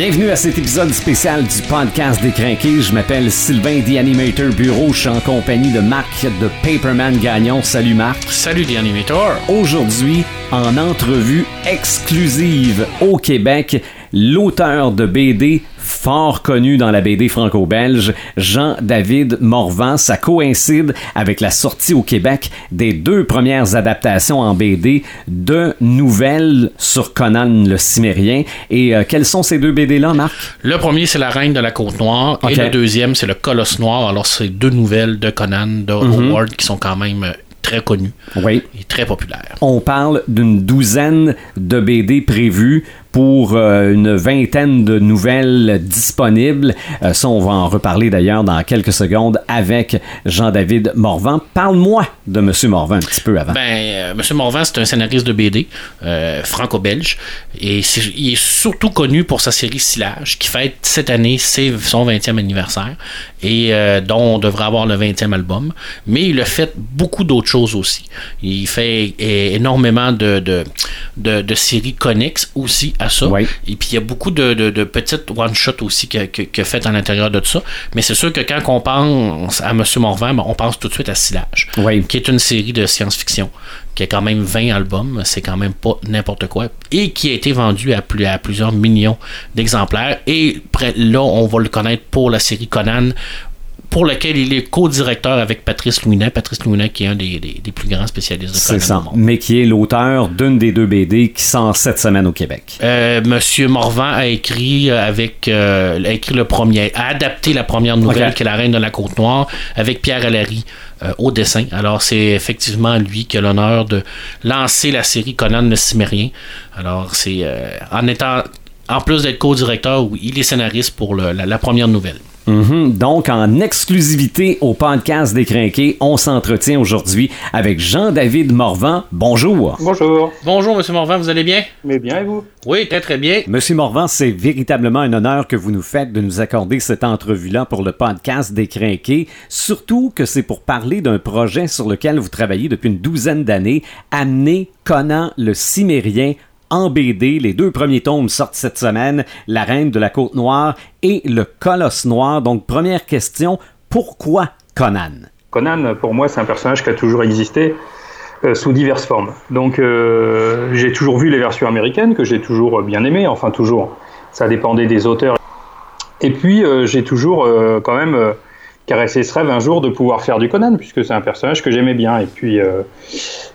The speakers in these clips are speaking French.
Bienvenue à cet épisode spécial du podcast Décrinqué. Je m'appelle Sylvain The Animator Bureau. Je suis en compagnie de Marc de Paperman Gagnon. Salut Marc. Salut The Animator. Aujourd'hui, en entrevue exclusive au Québec, l'auteur de BD fort connu dans la BD franco-belge, Jean-David Morvan. Ça coïncide avec la sortie au Québec des deux premières adaptations en BD de nouvelles sur Conan le Cimérien. Et euh, quels sont ces deux BD-là, Marc? Le premier, c'est La Reine de la Côte-Noire. Et le deuxième, c'est Le Colosse Noir. Alors, c'est deux nouvelles de Conan, de mhm. Howard, qui sont quand même euh, très connus oui. et très populaires. On parle d'une douzaine de BD prévues pour euh, une vingtaine de nouvelles disponibles. Euh, ça, on va en reparler d'ailleurs dans quelques secondes avec Jean-David Morvan. Parle-moi de M. Morvan un petit peu avant. Ben, euh, M. Morvan, c'est un scénariste de BD franco-belge et il est surtout connu pour sa série Silage qui fête cette année son 20e anniversaire et dont on devrait avoir le 20e album. Mais il a fait beaucoup d'autres choses aussi. Il fait énormément de, de, de séries connexes aussi à ça. Et puis il y a beaucoup de, de, petites one-shots aussi que, que, fait à l'intérieur de tout ça. Mais c'est sûr que quand on pense à M. Morvan, ben, on pense tout de suite à Silage, qui est une série de science-fiction qui a quand même 20 albums, c'est quand même pas n'importe quoi, et qui a été vendu à, plus, à plusieurs millions d'exemplaires. Et là, on va le connaître pour la série Conan, pour lequel il est co-directeur avec Patrice Louinet. Patrice Louinet qui est un des, plus grands spécialistes de C'est ça, mais qui est l'auteur d'une des deux BD qui sort cette semaine au Québec. Euh, Monsieur Morvan a écrit euh, avec euh, a écrit le premier, a adapté la première nouvelle qui est La Reine de la Côte-Noire avec Pierre Allary au dessin. Alors c'est effectivement lui qui a l'honneur de lancer la série Conan le Cimérien. Alors c'est en étant en plus d'être co-directeur, il est scénariste pour la première nouvelle. Mhm. Donc, en exclusivité au podcast des on s'entretient aujourd'hui avec Jean-David Morvan. Bonjour. Bonjour. Bonjour, Monsieur Morvan, vous allez bien? Mais bien, et vous? Oui, très, très bien. Monsieur Morvan, c'est véritablement un honneur que vous nous faites de nous accorder cette entrevue-là pour le podcast des surtout que c'est pour parler d'un projet sur lequel vous travaillez depuis une douzaine d'années, amener Conan le Cimérien en BD. Les deux premiers tomes sortent cette semaine, La Reine de la Côte Noire et Le Colosse Noir. Donc, première question, pourquoi Conan? Conan, pour moi, c'est un personnage qui a toujours existé. Euh, sous diverses formes. Donc euh, j'ai toujours vu les versions américaines que j'ai toujours bien aimées, enfin toujours, ça dépendait des auteurs. Et puis euh, j'ai toujours quand même caresser ce rêve un jour de pouvoir faire du Conan, puisque c'est un personnage que j'aimais bien. Et puis, euh,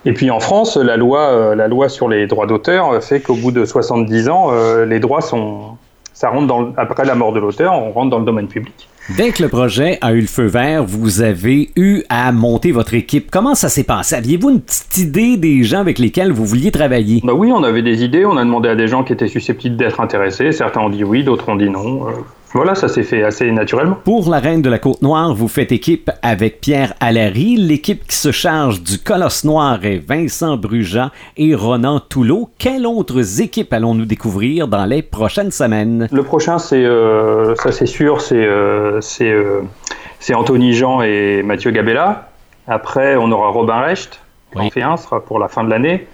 et puis en France, la loi, euh, la loi sur les droits d'auteur fait qu'au bout de 70 ans, euh, les droits sont. Ça rentre dans, après la mort de l'auteur, on rentre dans le domaine public. Dès que le projet a eu le feu vert, vous avez eu à monter votre équipe. Comment ça s'est passé? Aviez-vous une petite idée des gens avec lesquels vous vouliez travailler? Bah oui, on avait des idées. On a demandé à des gens qui étaient susceptibles d'être intéressés. Certains ont dit oui, d'autres ont dit non. Voilà, ça s'est fait assez naturellement. Pour la Reine de la Côte-Noire, vous faites équipe avec Pierre Allary. L'équipe qui se charge du Colosse Noir est Vincent Bruja et Ronan Toulot. Quelles autres équipes allons-nous découvrir dans les prochaines semaines? Le prochain, c'est, euh, ça c'est sûr, c'est, euh, euh, c'est, Anthony Jean et Mathieu Gabella. Après, on aura Robin Recht, qui en fait un, sera pour la fin de l'année.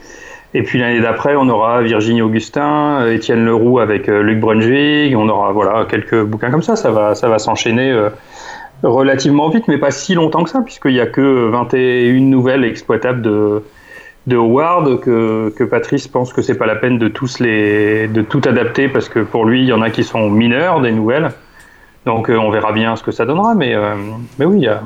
Et puis l'année d'après, on aura Virginie Augustin, euh, Étienne Leroux avec euh, Luc Brunswick, on aura voilà quelques bouquins comme ça, ça va, ça va s'enchaîner euh, relativement vite, mais pas si longtemps que ça, puisqu'il n'y a que 21 nouvelles exploitables de, de Howard, que, que Patrice pense que c'est pas la peine de tous les de tout adapter, parce que pour lui, il y en a qui sont mineurs, des nouvelles. Donc on verra bien ce que ça donnera, mais, mais oui, ah,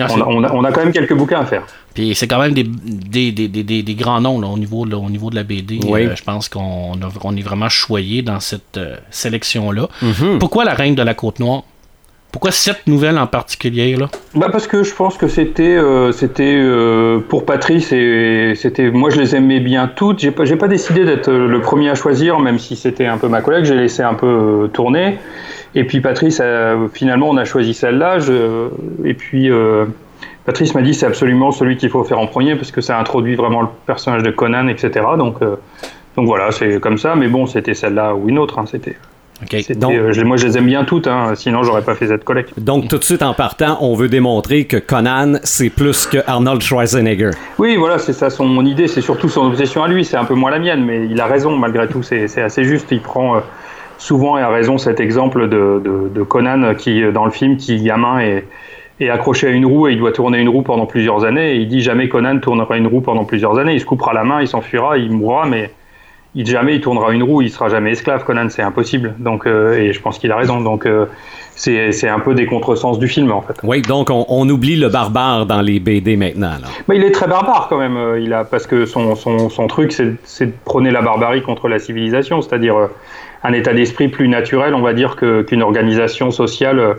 on, a, on, a, quand même quelques bouquins à faire. Puis c'est quand même des, des, des, des, grands noms au, niveau, au niveau de la BD. Euh, je pense qu'on on est vraiment choyé dans cette euh, sélection-là. Mhm. Pourquoi La Reine de la Côte-Noire? Pourquoi cette nouvelle en particulier là? Bah Parce que je pense que c'était euh, c'était pour Patrice et c'était moi je les aimais bien toutes. J'ai pas j'ai pas décidé d'être le premier à choisir, même si c'était un peu ma collègue. J'ai laissé un peu tourner. Et puis Patrice, finalement, on a choisi celle-là. Et puis Patrice m'a dit c'est absolument celui qu'il faut faire en premier parce que ça introduit vraiment le personnage de Conan, etc. Donc, euh, donc voilà, c'est comme ça. Mais bon, c'était celle-là ou une autre. Hein, c'était. Donc, euh, moi, je les aime bien toutes, hein, sinon j'aurais pas fait cette collecte. Donc, tout de suite en partant, on veut démontrer que Conan, c'est plus que Arnold Schwarzenegger. Oui, voilà, c'est ça son idée, c'est surtout son obsession à lui, c'est un peu moins la mienne, mais il a raison malgré tout, c'est assez juste. Il prend, euh, souvent et à raison cet exemple de, de, Conan qui, dans le film, qui gamin est, est, accroché à une roue et il doit tourner une roue pendant plusieurs années. Et il dit jamais Conan tournera une roue pendant plusieurs années. Il se coupera la main, il s'enfuira, il mourra, mais il jamais il tournera une roue, il sera jamais esclave. Conan, c'est impossible. Donc, euh, et je pense qu'il a raison. Donc, euh, c'est un peu des contresens du film en fait. Oui, donc on, oublie le barbare dans les BD maintenant. Mais il est très barbare quand même. Euh, il a parce que son, son, son truc c'est de prôner la barbarie contre la civilisation, c'est-à-dire un état d'esprit plus naturel, on va dire, qu'une organisation sociale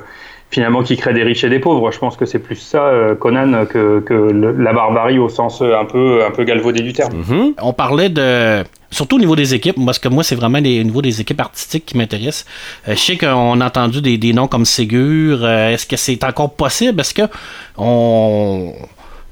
finalement qui crée des riches et des pauvres. Je pense que c'est plus ça, Conan, que, que la barbarie au sens un peu, un peu galvaudé du terme. Mm-hmm. On parlait de Surtout au niveau des équipes, parce que moi, c'est vraiment au niveau des équipes artistiques qui m'intéressent. Euh, je sais qu'on a entendu des, noms comme Ségur. Euh, est-ce que c'est encore possible? Est-ce que on.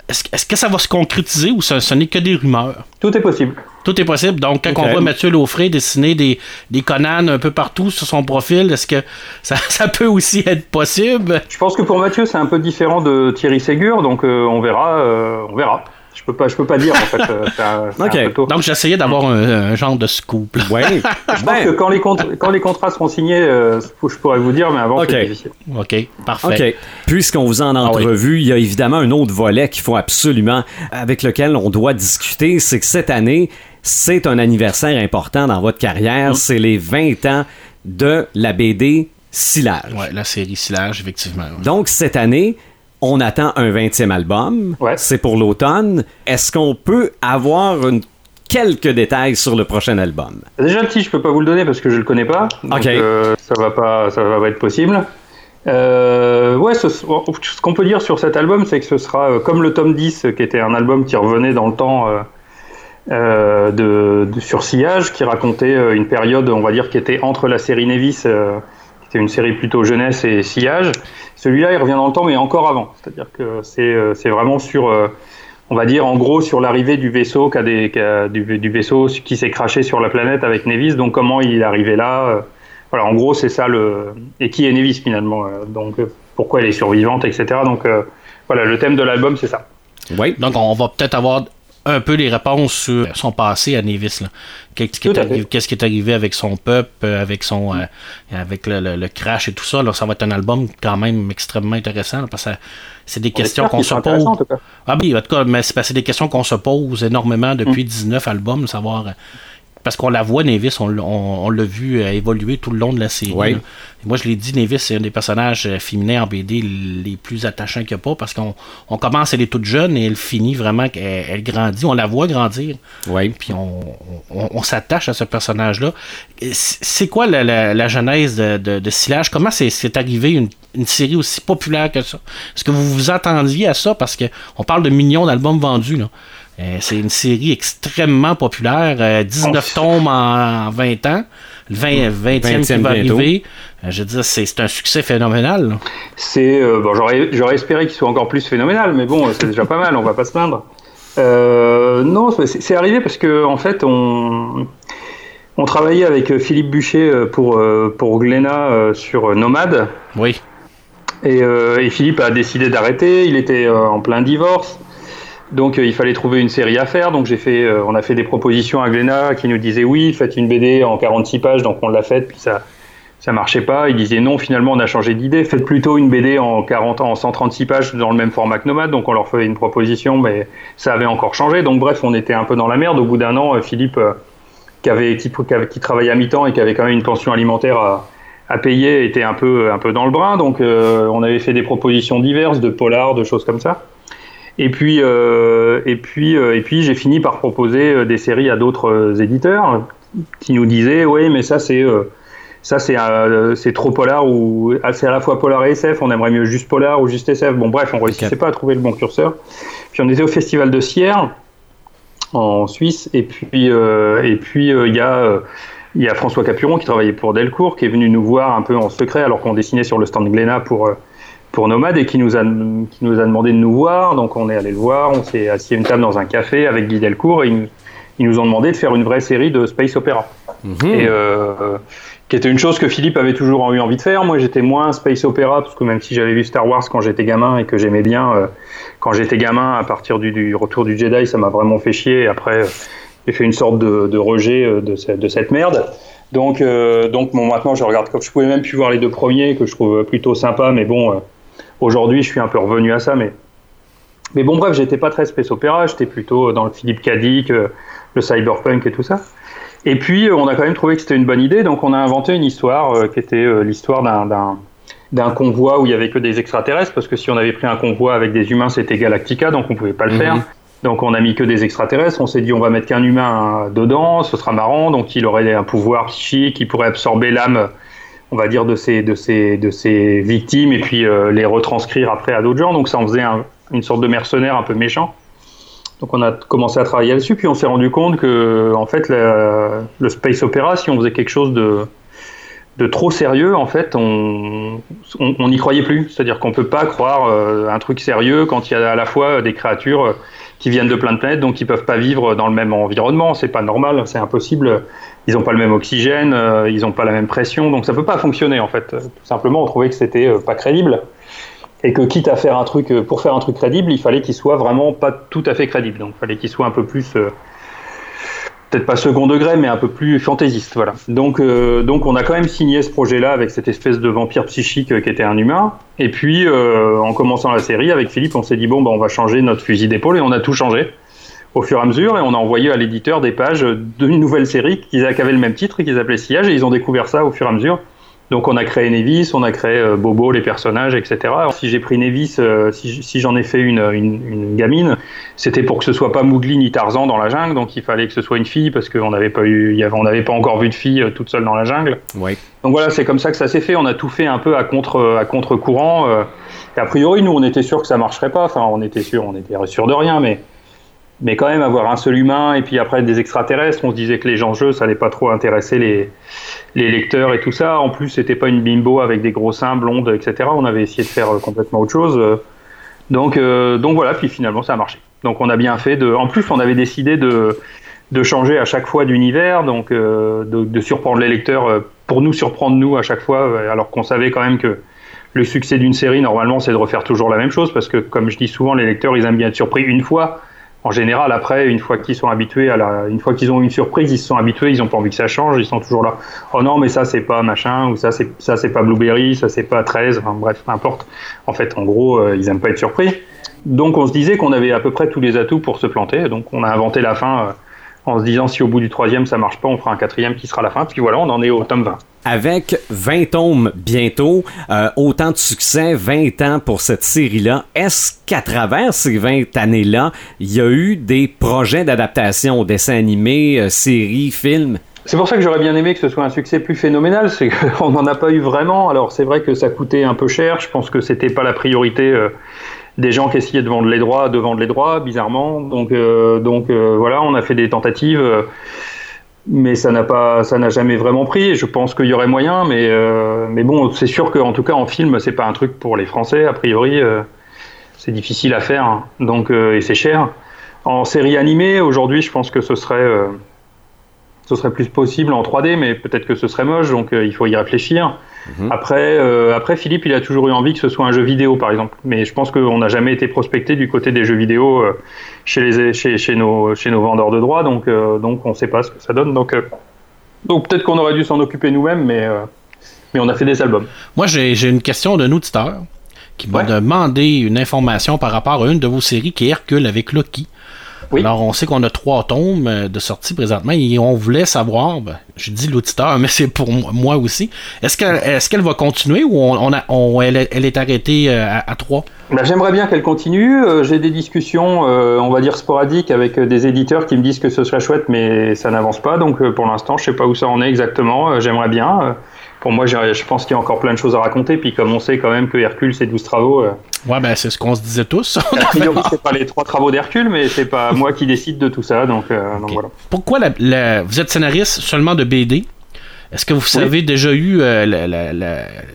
Est-ce, que ça va se concrétiser ou ce, n'est que des rumeurs? Tout est possible. Tout est possible. Donc, quand on voit Mathieu Laufré dessiner des, des Conan un peu partout sur son profil, est-ce que ça, ça, peut aussi être possible? Je pense que pour Mathieu, c'est un peu différent de Thierry Ségur, donc euh, on verra. on verra peux pas, je peux pas dire en fait. Euh, Donc j'essayais d'avoir un, genre de scoop. Oui. je pense que quand les, quand les contrats seront signés, euh, je pourrais vous dire, mais avant c'est difficile. Ok, parfait. Puisqu'on vous en a ah entrevu, il y a évidemment un autre volet qu'il faut absolument, avec lequel on doit discuter, c'est que cette année, c'est un anniversaire important dans votre carrière. Mm. C'est les 20 ans de la BD Silage. Oui, la série Silage, effectivement. Donc cette année, on attend un 20e album. C'est pour l'automne. Est-ce qu'on peut avoir quelques détails sur le prochain album? Déjà, le titre, je peux pas vous le donner parce que je le connais pas. Donc, euh, ça va pas, ça va pas être possible. Euh, ouais, ce, qu'on peut dire sur cet album, c'est que ce sera euh, comme le tome 10, qui était un album qui revenait dans le temps de, de, sur Sillage, qui racontait une période, on va dire, qui était entre la série Nevis, qui était une série plutôt jeunesse et Sillage, celui-là, il revient dans le temps, mais encore avant. C'est-à-dire que c'est euh, vraiment sur, euh, on va dire, en gros, sur l'arrivée du vaisseau, qui a des, du, vaisseau qui s'est craché sur la planète avec Nevis. Donc, comment il est arrivé là euh, Voilà, en gros, c'est ça le. Et qui est Nevis finalement Donc, pourquoi elle est survivante, etc. Donc, voilà, le thème de l'album, c'est ça. Oui. Donc, on va peut-être avoir un peu les réponses sur son passé à Nevis. Qu'est-ce qui, est arrivé avec son peuple, euh, avec son euh, avec le, crash et tout ça. ça va être un album quand même extrêmement intéressant parce que c'est des questions qu'on se pose. Ah oui, en tout cas, mais c'est des questions qu'on se pose énormément depuis 19 mm. albums, savoir parce qu'on la voit, Nevis, on, l'a vu euh, évoluer tout le long de la série. moi, je l'ai dit, Nevis, c'est un des personnages euh, féminins en BD les plus attachants qu'il n'y a pas parce qu'on commence, elle est toute jeune et elle finit vraiment, elle, elle grandit, on la voit grandir. Oui. Puis on, s'attache à ce personnage-là. C'est quoi la, genèse de, de, Silage? Comment c'est arrivé une, une, série aussi populaire que ça? Est-ce que vous vous attendiez à ça? Parce qu'on parle de millions d'albums vendus. Là. Euh, c'est une série extrêmement populaire, 19 tomes en, 20 ans. Le 20, 20e, qui va arriver. Euh, je veux dire, c'est un succès phénoménal. C'est euh, bon, j'aurais espéré qu'il soit encore plus phénoménal, mais bon, c'est déjà pas mal, on va pas se plaindre. non, c'est arrivé parce que en fait, on, on travaillait avec Philippe Bûcher pour, pour Glénat sur Nomade. Oui. Et, et Philippe a décidé d'arrêter. Il était en plein divorce. Donc euh, il fallait trouver une série à faire. Donc j'ai fait, euh, on a fait des propositions à Glénat qui nous disait oui, faites une BD en 46 pages. Donc on l'a faite, puis ça ça marchait pas. Il disait non, finalement on a changé d'idée. Faites plutôt une BD en 40 en 136 pages dans le même format que Nomade. Donc on leur fait une proposition, mais ça avait encore changé. Donc bref, on était un peu dans la merde. Au bout d'un an, euh, Philippe qui avait qui, travaillait à mi-temps et qui avait quand même une pension alimentaire à, à payer était un peu un peu dans le brin. Donc on avait fait des propositions diverses de polar, de choses comme ça. Et puis, euh, et puis, euh, et puis j'ai fini par proposer euh, des séries à d'autres éditeurs qui nous disaient, oui, mais ça c'est ça c'est c'est trop polar ou ah, c'est à la fois polar et SF. On aimerait mieux juste polar ou juste SF. Bon, bref, on réussissait pas à trouver le bon curseur. Puis on était au festival de Sierre en Suisse, et puis et puis il y a il y a François Capuron qui travaillait pour Delcourt, qui est venu nous voir un peu en secret alors qu'on dessinait sur le stand Glénat pour pour Nomade et qui nous, a, qui nous a demandé de nous voir. Donc on est allé le voir, on s'est assis à une table dans un café avec Guy Delcourt et ils, nous ont demandé de faire une vraie série de space opéra. Mhm. Et, euh, qui était une chose que Philippe avait toujours eu envie de faire. Moi j'étais moins space opéra parce que même si j'avais vu Star Wars quand j'étais gamin et que j'aimais bien, euh, quand j'étais gamin à partir du, retour du Jedi, ça m'a vraiment fait chier. Et après j'ai fait une sorte de, rejet euh, de, de, cette merde. Donc, donc bon, maintenant, je regarde comme je pouvais même plus voir les deux premiers que je trouve plutôt sympa, mais bon, aujourd'hui, je suis un peu revenu à ça, mais mais bon, bref, j'étais pas très space opéra, j'étais plutôt dans le Philippe Cadic, le cyberpunk et tout ça. Et puis, on a quand même trouvé que c'était une bonne idée, donc on a inventé une histoire qui était l'histoire d'un d'un convoi où il y avait que des extraterrestres, parce que si on avait pris un convoi avec des humains, c'était Galactica, donc on pouvait pas le faire. Mhm. Donc on a mis que des extraterrestres. On s'est dit on va mettre qu'un humain dedans, ce sera marrant. Donc il aurait un pouvoir psychique, il pourrait absorber l'âme, on va dire de ses de ses de ses victimes et puis euh, les retranscrire après à d'autres gens. Donc ça en faisait une sorte de mercenaire un peu méchant. Donc on a commencé à travailler là-dessus, puis on s'est rendu compte que en fait le space opera, si on faisait quelque chose de de trop sérieux, en fait, on n'y croyait plus. C'est-à-dire qu'on peut pas croire euh, un truc sérieux quand il y a à la fois des créatures qui viennent de plein de planètes, donc qui peuvent pas vivre dans le même environnement. C'est pas normal, c'est impossible. Ils n'ont pas le même oxygène, euh, ils n'ont pas la même pression, donc ça peut pas fonctionner en fait. Tout simplement, on trouvait que c'était pas crédible et que quitte à faire un truc pour faire un truc crédible, il fallait qu'il soit vraiment pas tout à fait crédible. Donc, il fallait qu'il soit un peu plus peut-être pas second degré, mais un peu plus fantaisiste. Voilà. Donc, euh, donc on a quand même signé ce projet-là avec cette espèce de vampire psychique euh, qui était un humain. Et puis, euh, en commençant la série, avec Philippe, on s'est dit bon, bah, on va changer notre fusil d'épaule et on a tout changé au fur et à mesure. Et on a envoyé à l'éditeur des pages d'une nouvelle série qui avait le même titre, qui s'appelait Sillage, et ils ont découvert ça au fur et à mesure. Donc on a créé Nevis, on a créé euh, Bobo, les personnages, etc. Si j'ai pris Nevis, euh, si, j'en ai fait une, une, gamine, c'était pour que ce soit pas Mowgli ni Tarzan dans la jungle, donc il fallait que ce soit une fille parce qu'on n'avait pas eu, on n'avait pas encore vu de fille euh, toute seule dans la jungle. Donc voilà, c'est comme ça que ça s'est fait. On a tout fait un peu à contre à contre courant. et a priori, nous, on était sûr que ça marcherait pas. Enfin, on était sûr, on était sûr de rien, mais mais quand même avoir un seul humain et puis après des extraterrestres, on se disait que les enjeux, ça allait pas trop intéresser les, lecteurs et tout ça. En plus, c'était pas une bimbo avec des gros seins blondes, etc. On avait essayé de faire euh, complètement autre chose. Donc, euh, donc voilà, puis finalement, ça a marché. Donc on a bien fait de. En plus, on avait décidé de, de changer à chaque fois d'univers, donc euh, de, de, surprendre les lecteurs pour nous surprendre nous à chaque fois, alors qu'on savait quand même que le succès d'une série, normalement, c'est de refaire toujours la même chose, parce que comme je dis souvent, les lecteurs, ils aiment bien être surpris une fois en général, après, une fois qu'ils sont habitués à la, une fois qu'ils ont une surprise, ils se sont habitués, ils ont pas envie que ça change, ils sont toujours là. Oh non, mais ça c'est pas machin, ou ça c'est ça c'est pas Blueberry, ça c'est pas 13, enfin bref, n'importe. En fait, en gros, euh, ils aiment pas être surpris. Donc on se disait qu'on avait à peu près tous les atouts pour se planter, donc on a inventé la fin euh, en se disant si au bout du troisième ça marche pas, on fera un quatrième qui sera la fin. Puis voilà, on en est au tome 20. Avec 20 tomes bientôt, euh, autant de succès, 20 ans pour cette série-là, est-ce qu'à travers ces 20 années-là, il y a eu des projets d'adaptation, dessins animés, euh, séries, films? C'est pour ça que j'aurais bien aimé que ce soit un succès plus phénoménal, c'est qu'on n'en a pas eu vraiment. Alors c'est vrai que ça coûtait un peu cher, je pense que c'était pas la priorité euh, des gens qui essayaient de vendre les droits, de vendre les droits, bizarrement. Donc, voilà, on a fait des tentatives, mais ça n'a pas, ça n'a jamais vraiment pris. Je pense qu'il y aurait moyen, mais mais bon, c'est sûr qu'en tout cas en film, c'est pas un truc pour les Français a priori. c'est difficile à faire, hein. donc et c'est cher. En série animée, aujourd'hui, je pense que ce serait ce serait plus possible en 3D, mais peut-être que ce serait moche, donc il faut y réfléchir. Mhm. Après, euh, après, Philippe, il a toujours eu envie que ce soit un jeu vidéo, par exemple. Mais je pense qu'on n'a jamais été prospecté du côté des jeux vidéo euh, chez, les, chez, chez, nos, chez nos vendeurs de droits, donc, euh, donc on ne sait pas ce que ça donne. Donc, donc peut-être qu'on aurait dû s'en occuper nous-mêmes, mais, mais on a fait des albums. Moi, j'ai une question d'un auditeur qui m'a demandé une information par rapport à une de vos séries qui est Hercule avec Loki. Alors, on sait qu'on a trois tomes euh, de sortie présentement et on voulait savoir, ben, je dis l'auditeur, mais c'est pour moi aussi, est-ce qu'elle est qu'elle va continuer ou on, a, elle, est arrêtée euh, à, trois? Ben, J'aimerais bien qu'elle continue. Euh, j'ai des discussions, on va dire sporadiques, avec des éditeurs qui me disent que ce serait chouette, mais ça n'avance pas. Donc, pour l'instant, je sais pas où ça en est exactement. J'aimerais bien pour moi, je pense qu'il y a encore plein de choses à raconter. Puis comme on sait quand même que Hercule, c'est 12 travaux. Euh, ouais, ben c'est ce qu'on se disait tous. c'est pas les trois travaux d'Hercule, mais c'est pas moi qui décide de tout ça. Donc, euh, voilà. Pourquoi vous êtes scénariste seulement de BD est-ce que vous avez déjà eu euh,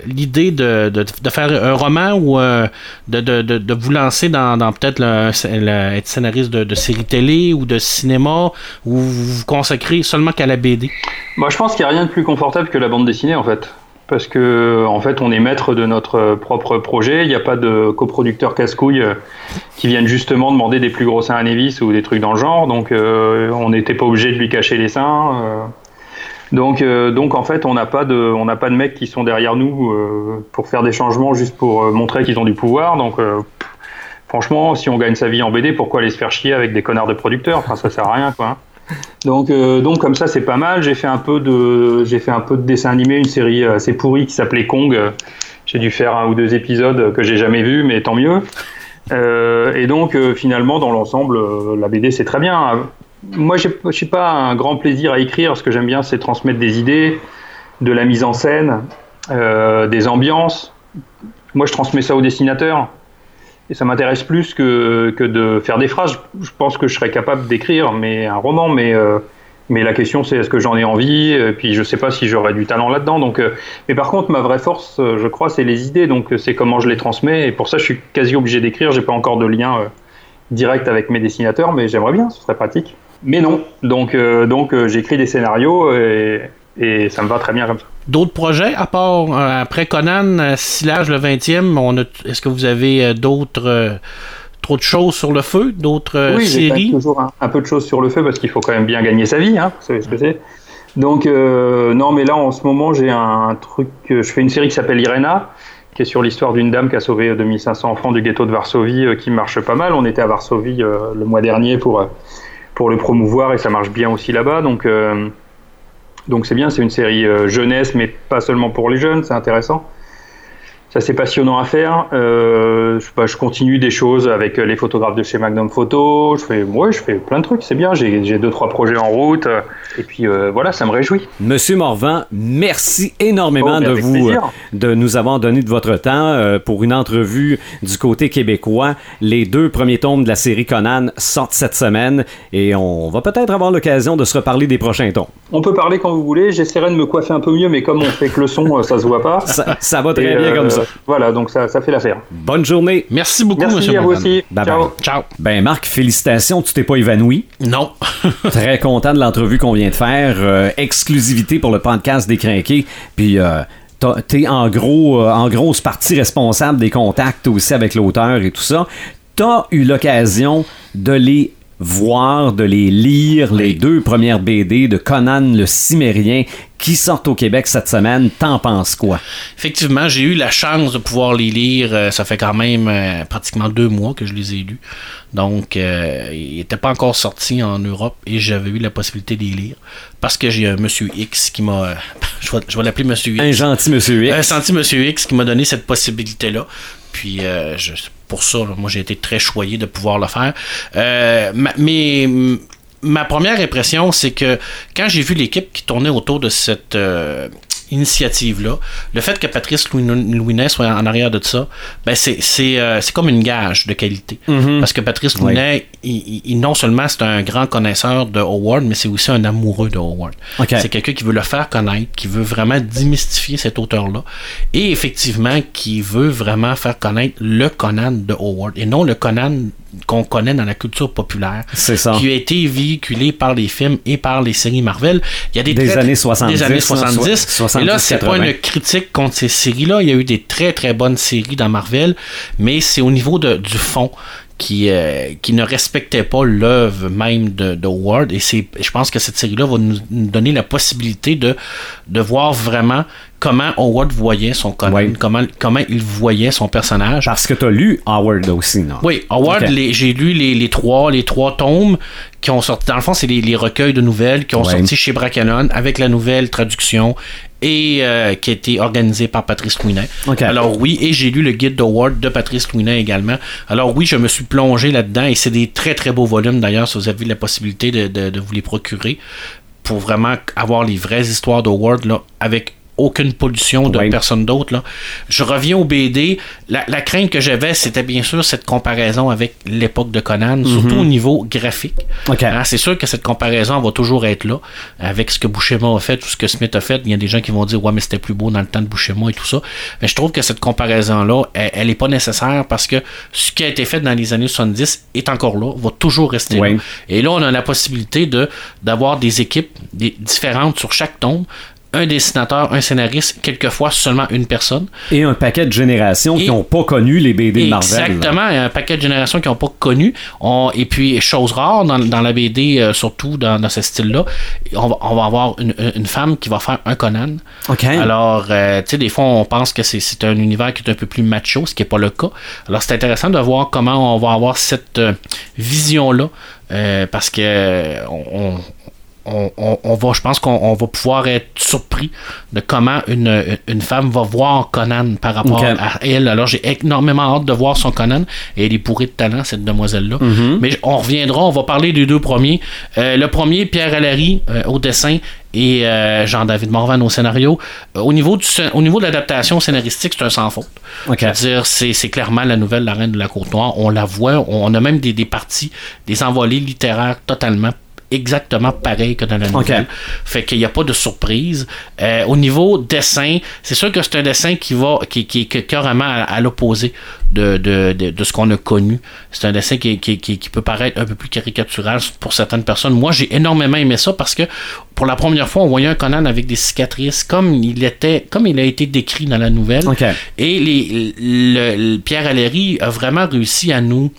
l'idée de, faire un roman ou euh, de, vous lancer dans, peut-être être scénariste de, série télé ou de cinéma ou vous vous consacrez seulement qu'à la BD Moi, je pense qu'il n'y a rien de plus confortable que la bande dessinée en fait. Parce que en fait, on est maître de notre propre projet. Il n'y a pas de coproducteurs casse-couilles euh, qui viennent justement demander des plus gros seins à Nevis ou des trucs dans le genre. Donc, on n'était pas obligé de lui cacher les seins. Donc, donc en fait, on n'a pas de, on n'a pas de mecs qui sont derrière nous pour faire des changements juste pour montrer qu'ils ont du pouvoir. Donc, franchement, si on gagne sa vie en BD, pourquoi aller se faire chier avec des connards de producteurs? Enfin, ça sert à rien, quoi. Hein. Donc, donc comme ça, c'est pas mal. J'ai fait un peu de, j'ai fait un peu de dessin animé, une série assez pourrie qui s'appelait Kong. J'ai dû faire un ou deux épisodes que j'ai jamais vus, mais tant mieux. Euh, et donc, euh, finalement, dans l'ensemble, euh, la BD, c'est très bien. Moi, je n'ai pas un grand plaisir à écrire. Ce que j'aime bien, c'est transmettre des idées, de la mise en scène, des ambiances. Moi, je transmets ça au dessinateur. Et ça m'intéresse plus que, que, de faire des phrases. Je pense que je serais capable d'écrire mais un roman, mais mais la question, c'est est-ce que j'en ai envie? Et puis, je sais pas si j'aurais du talent là-dedans. Donc, euh, mais par contre, ma vraie force, euh, je crois, c'est les idées. Donc, euh, c'est comment je les transmets. Et pour ça, je suis quasi obligé d'écrire. J'ai pas encore de lien direct avec mes dessinateurs, mais j'aimerais bien. Ce serait pratique. Mais non. Donc, donc, j'écris des scénarios et, et ça me va très bien comme ça. D'autres projets, à part après Conan, Silage le 20e, est-ce que vous avez d'autres trop de choses sur le feu, d'autres euh, oui, séries? toujours un, peu de choses sur le feu parce qu'il faut quand même bien gagner sa vie, hein, vous savez ce que c'est. Donc, euh, non, mais là, en ce moment, j'ai un truc. je fais une série qui s'appelle Irena, qui est sur l'histoire d'une dame qui a sauvé 2500 enfants du ghetto de Varsovie, euh, qui marche pas mal. On était à Varsovie le mois dernier pour, pour le promouvoir et ça marche bien aussi là-bas. Donc, donc c'est bien, c'est une série jeunesse, mais pas seulement pour les jeunes, c'est intéressant ça c'est passionnant à faire. Euh, je, bah, je, continue des choses avec les photographes de chez Magnum Photo. Je fais, ouais, je fais plein de trucs, c'est bien. J'ai deux trois projets en route. Et puis euh, voilà, ça me réjouit. Monsieur Morvan, merci énormément oh, de vous, euh, de nous avoir donné de votre temps euh, pour une entrevue du côté québécois. Les deux premiers tomes de la série Conan sortent cette semaine et on va peut-être avoir l'occasion de se reparler des prochains tomes. On peut parler quand vous voulez. J'essaierai de me coiffer un peu mieux, mais comme on fait que le son, ça se voit pas. Ça, ça va très bien comme ça. Voilà, donc ça, ça fait l'affaire. Bonne journée. Merci beaucoup, Merci monsieur. à vous aussi. Ciao. Ciao. Ben, Marc, félicitations. Tu t'es pas évanoui. Non. Très content de l'entrevue qu'on vient de faire. Euh, exclusivité pour le podcast des Crinqués. Puis, euh, t'es en gros, euh, en grosse partie responsable des contacts aussi avec l'auteur et tout ça. T'as eu l'occasion de les voir, de les lire, les deux premières BD de Conan le Cimérien qui sortent au Québec cette semaine. T'en penses quoi? Effectivement, j'ai eu la chance de pouvoir les lire. Euh, ça fait quand même euh, pratiquement deux mois que je les ai lus. Donc, euh, ils n'étaient pas encore sortis en Europe et j'avais eu la possibilité de les lire. Parce que j'ai un monsieur X qui m'a. je vais, je vais l'appeler monsieur X. Un gentil monsieur X. Un gentil monsieur X qui m'a donné cette possibilité-là. Puis, je, pour ça, moi, j'ai été très choyé de pouvoir le faire. mais ma première impression, c'est que quand j'ai vu l'équipe qui tournait autour de cette euh, initiative-là, le fait que Patrice Louinet soit en arrière de ça, ben c'est, c'est, euh, comme une gage de qualité. Mm-hmm. Parce que Patrice Louinet, il, non seulement c'est un grand connaisseur de Howard, mais c'est aussi un amoureux de Howard. C'est quelqu'un qui veut le faire connaître, qui veut vraiment démystifier cet auteur-là, et effectivement qui veut vraiment faire connaître le Conan de Howard, et non le Conan qu'on connaît dans la culture populaire. C'est ça. Qui a été véhiculé par les films et par les séries Marvel. Il y a des, des années 70. Des années 70. et là, c'est pas une critique contre ces séries-là. Il y a eu des très très bonnes séries dans Marvel, mais c'est au niveau de, du fond qui, euh, qui ne respectait pas l'œuvre même de, de Ward. Et c'est, je pense que cette série-là va nous, donner la possibilité de, de voir vraiment comment Howard voyait son Conan, comment, comment il voyait son personnage. Parce que tu as lu Howard aussi, non? Oui, Howard, j'ai lu les, les, trois, les trois tomes qui ont sorti. Dans le fond, c'est les, les, recueils de nouvelles qui ont sorti chez Brackanon avec la nouvelle traduction et euh, qui a été organisé par Patrice Louinet. Alors oui, et j'ai lu le guide d'Howard de Patrice Louinet également. Alors oui, je me suis plongé là-dedans et c'est des très très beaux volumes d'ailleurs si vous avez la possibilité de, de, de vous les procurer pour vraiment avoir les vraies histoires d'Howard là avec aucune pollution de personne d'autre. Je reviens au BD. La, crainte que j'avais, c'était bien sûr cette comparaison avec l'époque de Conan, mhm. surtout au niveau graphique. Hein, c'est sûr que cette comparaison va toujours être là, avec ce que Bouchema a fait ou ce que Smith a fait. Il y a des gens qui vont dire Ouais, mais c'était plus beau dans le temps de Bouchema et tout ça. Mais je trouve que cette comparaison-là, elle n'est pas nécessaire parce que ce qui a été fait dans les années 70 est encore là, va toujours rester là. Et là, on a la possibilité de d'avoir des équipes des, différentes sur chaque tombe un dessinateur, un scénariste, quelquefois seulement une personne. Et un paquet de générations qui n'ont pas connu les BD de Marvel. Exactement, un paquet de générations qui n'ont pas connu. et puis, chose rare dans, dans la BD, euh, surtout dans, dans ce style-là, on va, on va avoir une, une, femme qui va faire un Conan. Alors, euh, tu sais, des fois, on pense que c'est un univers qui est un peu plus macho, ce qui n'est pas le cas. Alors, c'est intéressant de voir comment on va avoir cette euh, vision-là. parce que on, on, va, je pense qu'on va pouvoir être surpris de comment une, une femme va voir Conan par rapport à elle. Alors j'ai énormément hâte de voir son Conan et elle est bourrée de talent, cette demoiselle-là. Mm-hmm. Mais on reviendra, on va parler des deux premiers. Euh, le premier, Pierre Allary euh, au dessin et euh, Jean-David Morvan au scénario. au, niveau du, au niveau de l'adaptation scénaristique, c'est un sans faute. C'est-à-dire, c'est clairement la nouvelle La Reine de la Côte-Noire. On la voit, on a même des, des parties, des envolées littéraires totalement exactement pareil que dans la nouvelle. Fait qu'il n'y a pas de surprise. Euh, au niveau dessin, c'est sûr que c'est un dessin qui va qui, qui, est carrément à, l'opposé de, de, de, ce qu'on a connu. C'est un dessin qui, qui, qui, peut paraître un peu plus caricatural pour certaines personnes. Moi, j'ai énormément aimé ça parce que pour la première fois, on voyait un Conan avec des cicatrices comme il était, comme il a été décrit dans la nouvelle. Et les, le, Pierre Alléry a vraiment réussi à nous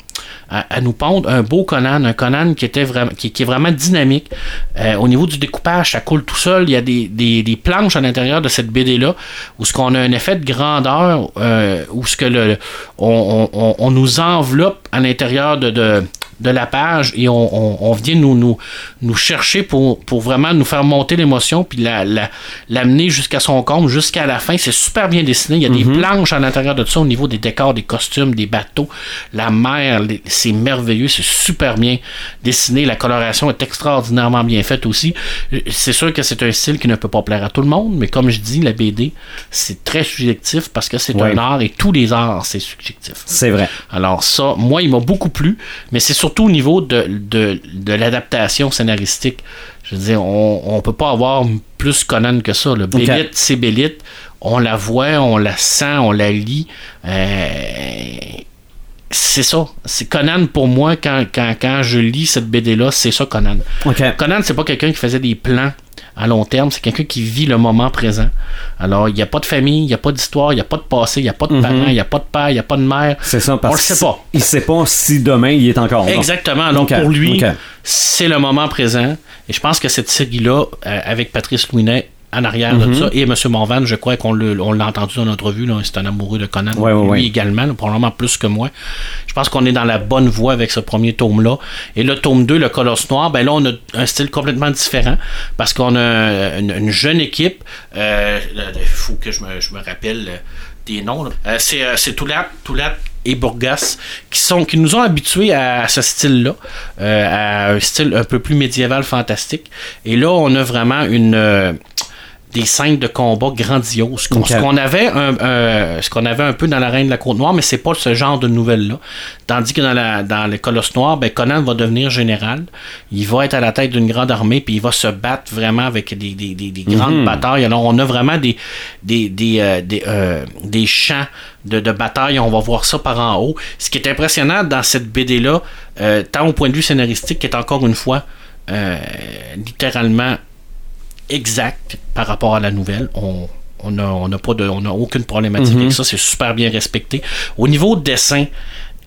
à, nous pondre un beau Conan, un Conan qui était qui, est vraiment dynamique. Euh, au niveau du découpage, ça coule tout seul. Il y a des, planches à l'intérieur de cette BD là où ce qu'on a un effet de grandeur, euh, où ce que le on, nous enveloppe à l'intérieur de de la page et on, on, vient nous, nous, nous chercher pour, pour vraiment nous faire monter l'émotion puis l'amener la, la, jusqu'à son comble, jusqu'à la fin. C'est super bien dessiné. Il y a des mhm. planches à l'intérieur de ça au niveau des décors, des costumes, des bateaux. La mer, c'est merveilleux. C'est super bien dessiné. La coloration est extraordinairement bien faite aussi. C'est sûr que c'est un style qui ne peut pas plaire à tout le monde, mais comme je dis, la BD, c'est très subjectif parce que c'est un art et tous les arts, c'est subjectif. C'est vrai. Alors ça, moi, il m'a beaucoup plu, mais c'est surtout au niveau de, de, de l'adaptation scénaristique. Je veux dire, on ne peut pas avoir plus Conan que ça. Le Bélite, c'est Bélite. On la voit, on la sent, on la lit. Euh, c'est ça. C'est Conan pour moi, quand, quand, quand je lis cette BD-là, c'est ça Conan. Conan, c'est pas quelqu'un qui faisait des plans à long terme. C'est quelqu'un qui vit le moment présent. Alors, il n'y a pas de famille, il n'y a pas d'histoire, il n'y a pas de passé, il n'y a pas de mhm. parents, il n'y a pas de père, il n'y a pas de mère. C'est ça, parce On le sait pas. Il sait pas si demain il est encore là. Exactement. Donc, pour lui, c'est le moment présent. Et je pense que cette série-là, euh, avec Patrice Louinet, en arrière de mhm. ça. Et M. Morvan, je crois qu'on l'a entendu dans notre revue, c'est un amoureux de Conan. lui également, probablement plus que moi. Je pense qu'on est dans la bonne voie avec ce premier tome-là. Et le tome 2, le Colosse Noir, ben là, on a un style complètement différent parce qu'on a une, jeune équipe. Euh, il faut que je me, rappelle euh, des noms. Euh, c'est Toulat, Toulat et Bourgas qui sont qui nous ont habitués à, ce style-là, à un style un peu plus médiéval fantastique. Et là, on a vraiment une des scènes de combat grandioses. Ce qu'on avait, un, ce qu'on avait un peu dans la Reine de la Côte Noire, mais c'est pas ce genre de nouvelles-là. Tandis que dans, la, dans les Colosses Noirs, ben Conan va devenir général. Il va être à la tête d'une grande armée, puis il va se battre vraiment avec des, des, des, grandes mhm. batailles. Alors, on a vraiment des, des, des, euh, euh, des, champs de, de bataille. On va voir ça par en haut. Ce qui est impressionnant dans cette BD-là, euh, tant au point de vue scénaristique qu'est encore une fois littéralement exact par rapport à la nouvelle. On, on a, pas de, on a aucune problématique avec mhm. ça, c'est super bien respecté. Au niveau de dessin,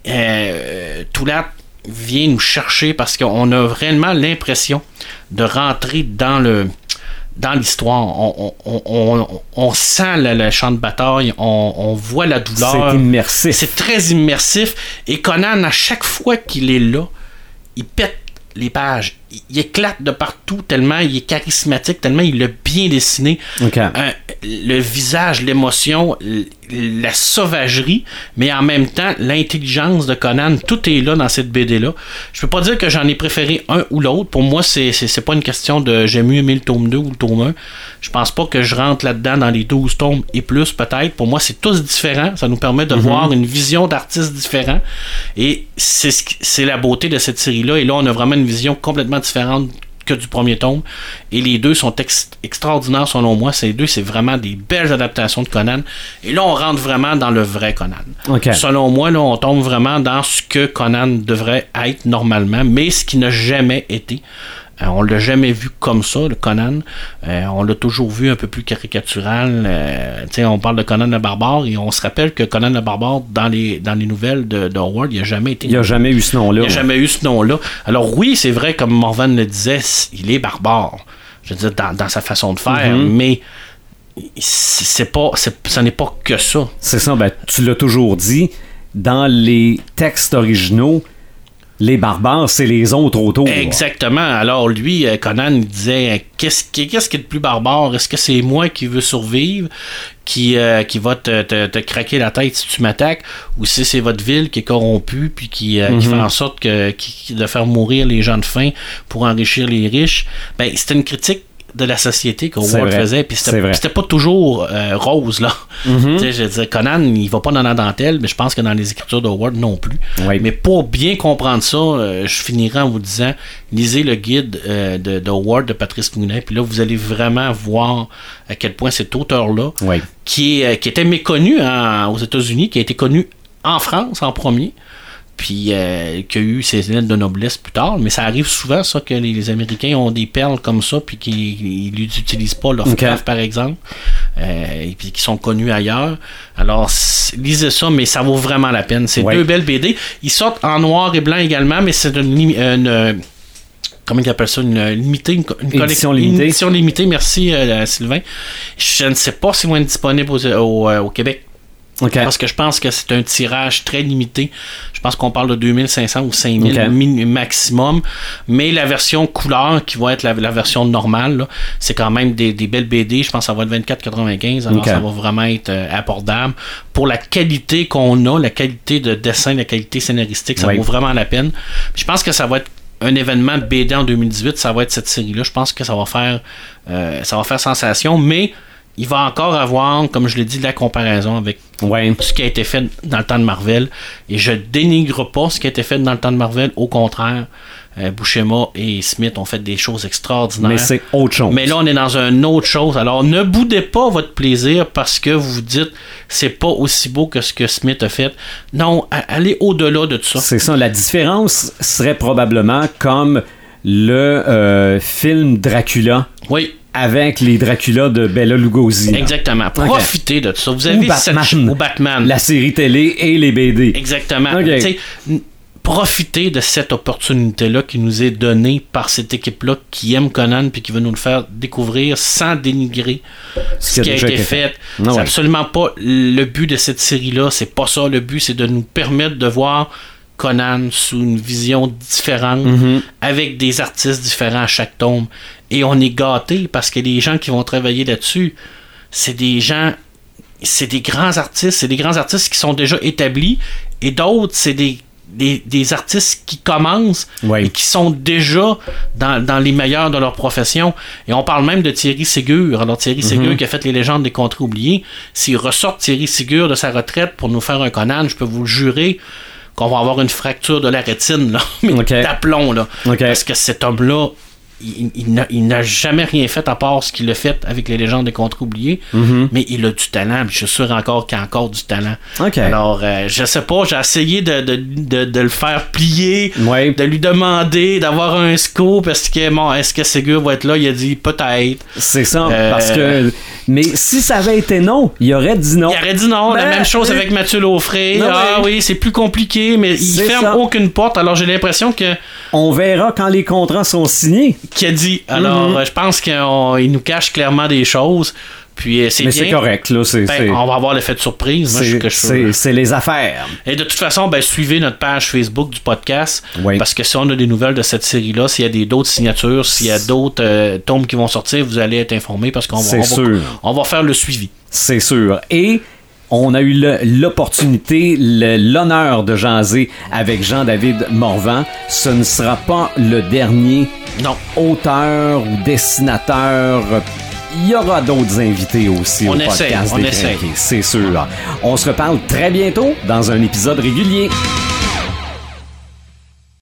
euh, tout là vient nous chercher parce qu'on a réellement l'impression de rentrer dans le dans l'histoire. On, on, on, sent le, champ de bataille, on, voit la douleur. C'est immersif. C'est très immersif. Et Conan, à chaque fois qu'il est là, il pète les pages. Il éclate de partout tellement il est charismatique, tellement il est bien dessiné. le visage, l'émotion, la sauvagerie, mais en même temps l'intelligence de Conan, tout est là dans cette BD-là. Je peux pas dire que j'en ai préféré un ou l'autre. Pour moi, c'est, c'est, pas une question de j'ai mieux aimé le tome 2 ou le tome 1. Je pense pas que je rentre là-dedans dans les 12 tomes et plus peut-être. Pour moi, c'est tous différents. Ça nous permet de mhm. voir une vision d'artistes différents. Et c'est, c'est la beauté de cette série-là. Et là, on a vraiment une vision complètement différente que du premier tome. Et les deux sont extraordinaires selon moi. Ces deux, c'est vraiment des belles adaptations de Conan. Et là, on rentre vraiment dans le vrai Conan. Selon moi, là, on tombe vraiment dans ce que Conan devrait être normalement, mais ce qui n'a jamais été. Euh, on l'a jamais vu comme ça, le Conan. Euh, on l'a toujours vu un peu plus caricatural. Euh, on parle de Conan le barbare et on se rappelle que Conan le barbare, dans les, dans les nouvelles de, de Howard, il n'a jamais été. Il n'y a jamais eu ce nom-là. Il n'y a jamais eu ce nom-là. Alors oui, c'est vrai, comme Morvan le disait, il est barbare. Je veux dire, dans, dans sa façon de faire, Mhm. mais c'est pas, n'est pas que ça. C'est ça, ben, tu l'as toujours dit. Dans les textes originaux, les barbares, c'est les autres autour. Exactement. Alors lui, euh, Conan, il disait euh, qu'est-ce qui, qui est le plus barbare? Est-ce que c'est moi qui veux survivre, qui, euh, qui va te, te- te craquer la tête si tu m'attaques, ou si c'est votre ville qui est corrompue puis qui, euh, qui Mhm. fait en sorte que, qui- de faire mourir les gens de faim pour enrichir les riches? Ben c'était une critique de la société que C'est Ward vrai. faisait puis c'était pas toujours euh, rose là. Tu sais, je dire, Conan, il va pas dans la dentelle, mais je pense que dans les écritures de Howard non plus. Oui. Mais pour bien comprendre ça, euh, je finirai en vous disant, lisez le guide euh, de, de Howard de Patrice Mounet, puis là, vous allez vraiment voir à quel point cet auteur-là, Oui. qui, est, qui était méconnu en- aux États-Unis, qui a été connu en France en premier, puis euh, qui a eu ses lettres de noblesse plus tard, mais ça arrive souvent, ça, que les, les Américains ont des perles comme ça, puis qu'ils n'utilisent pas Lovecraft, Ok. par exemple, euh, et puis qui sont connus ailleurs. Alors, lisez ça, mais ça vaut vraiment la peine. C'est Ouais. deux belles BD. Ils sortent en noir et blanc également, mais c'est une, comment ils appellent ça, une limitée, une, co- une Édition collec- limitée. une édition limitée. Merci euh, Sylvain. Je ne sais pas si vont être au, au, euh, au Québec. Parce que je pense que c'est un tirage très limité. Je pense qu'on parle de 2500 ou 5000 Ok. min- maximum. Mais la version couleur, qui va être la, la version normale, c'est quand même des, des belles BD. Je pense que ça va être 24,95. Alors ça va vraiment être euh, abordable. Pour la qualité qu'on a, la qualité de dessin, la qualité scénaristique, ça Oui. vaut vraiment la peine. Je pense que ça va être un événement de BD en 2018, ça va être cette série-là. Je pense que ça va faire, euh, ça va faire sensation, mais il va encore avoir, comme je l'ai dit, de la comparaison avec Ouais. ce qui a été fait dans le temps de Marvel. Et je dénigre pas ce qui a été fait dans le temps de Marvel. Au contraire, euh, Buscema et Smith ont fait des choses extraordinaires. Mais c'est autre chose. Mais là, on est dans une autre chose. Alors, ne boudez pas votre plaisir parce que vous vous dites c'est pas aussi beau que ce que Smith a fait. Non, allez au-delà de tout ça. C'est ça. La différence serait probablement comme le euh, film Dracula Oui, avec les Dracula de Bella Lugosi. exactement. Profitez de ça. Vous avez Ou Batman. cette- ou Batman. La série télé et les BD. Exactement. Profitez de cette opportunité-là qui nous est donnée par cette équipe-là qui aime Conan puis qui veut nous le faire découvrir sans dénigrer ce qui a été fait. Ah c'est ouais. absolument pas le but de cette série-là. C'est pas ça. Le but, c'est de nous permettre de voir Conan sous une vision différente, Mhm. avec des artistes différents à chaque tome. Et on est gâtés parce que les gens qui vont travailler là-dessus, c'est des gens c'est des grands artistes, c'est des grands artistes qui sont déjà établis, et d'autres, c'est des, des, des artistes qui commencent et qui sont déjà dans, dans les meilleurs de leur profession. Et on parle même de Thierry Ségur. Alors Thierry Ségur qui a fait les légendes des contrées oubliées, s'il ressort Thierry Ségur de sa retraite pour nous faire un Conan, je peux vous le jurer qu'on va avoir une fracture de la rétine, là, mais Ok. d'aplomb, là. Parce que cet homme-là, il, il n'a- jamais rien fait à part ce qu'il a fait avec les légendes des contrées oubliées, Mhm. mais il a du talent, je suis sûr encore qu'il a encore du talent. Alors, euh, je sais pas, j'ai essayé de, de, de, de le faire plier, Ouais. de lui demander d'avoir un scoop. Est-ce que, bon, est-ce que Ségur va être là? Il a dit peut-être. C'est ça. Euh, Parce que. Mais si ça avait été non, il aurait dit non. Il aurait dit non. la Ben, même chose euh, avec Mathieu Laufré. non, ah oui, c'est plus compliqué, mais il ferme ça. aucune porte. Alors, j'ai l'impression que On verra quand les contrats sont signés. qu'il a dit. Alors, Mhm. euh, je pense qu'il nous cache clairement des choses. Puis, euh, c'est Mais bien. c'est correct, là. C'est. Ben, c'est- on va avoir l'effet de surprise. Moi, je- c'est- que je- c'est c'est les affaires. Et de toute façon, ben, suivez notre page Facebook du podcast. Oui. Parce que si on a des nouvelles de cette série-là, s'il y a des d'autres signatures, s'il y a d'autres euh, tomes qui vont sortir, vous allez être informés parce qu'on va, C'est on va- sûr. on va faire le suivi. C'est sûr. Et on a eu le- l'opportunité, le- l'honneur de jaser avec Jean-David Morvan. Ce ne sera pas le dernier Non. auteur ou dessinateur. Il y aura d'autres invités aussi On au essaie, podcast on des c'est sûr. On se reparle très bientôt dans un épisode régulier.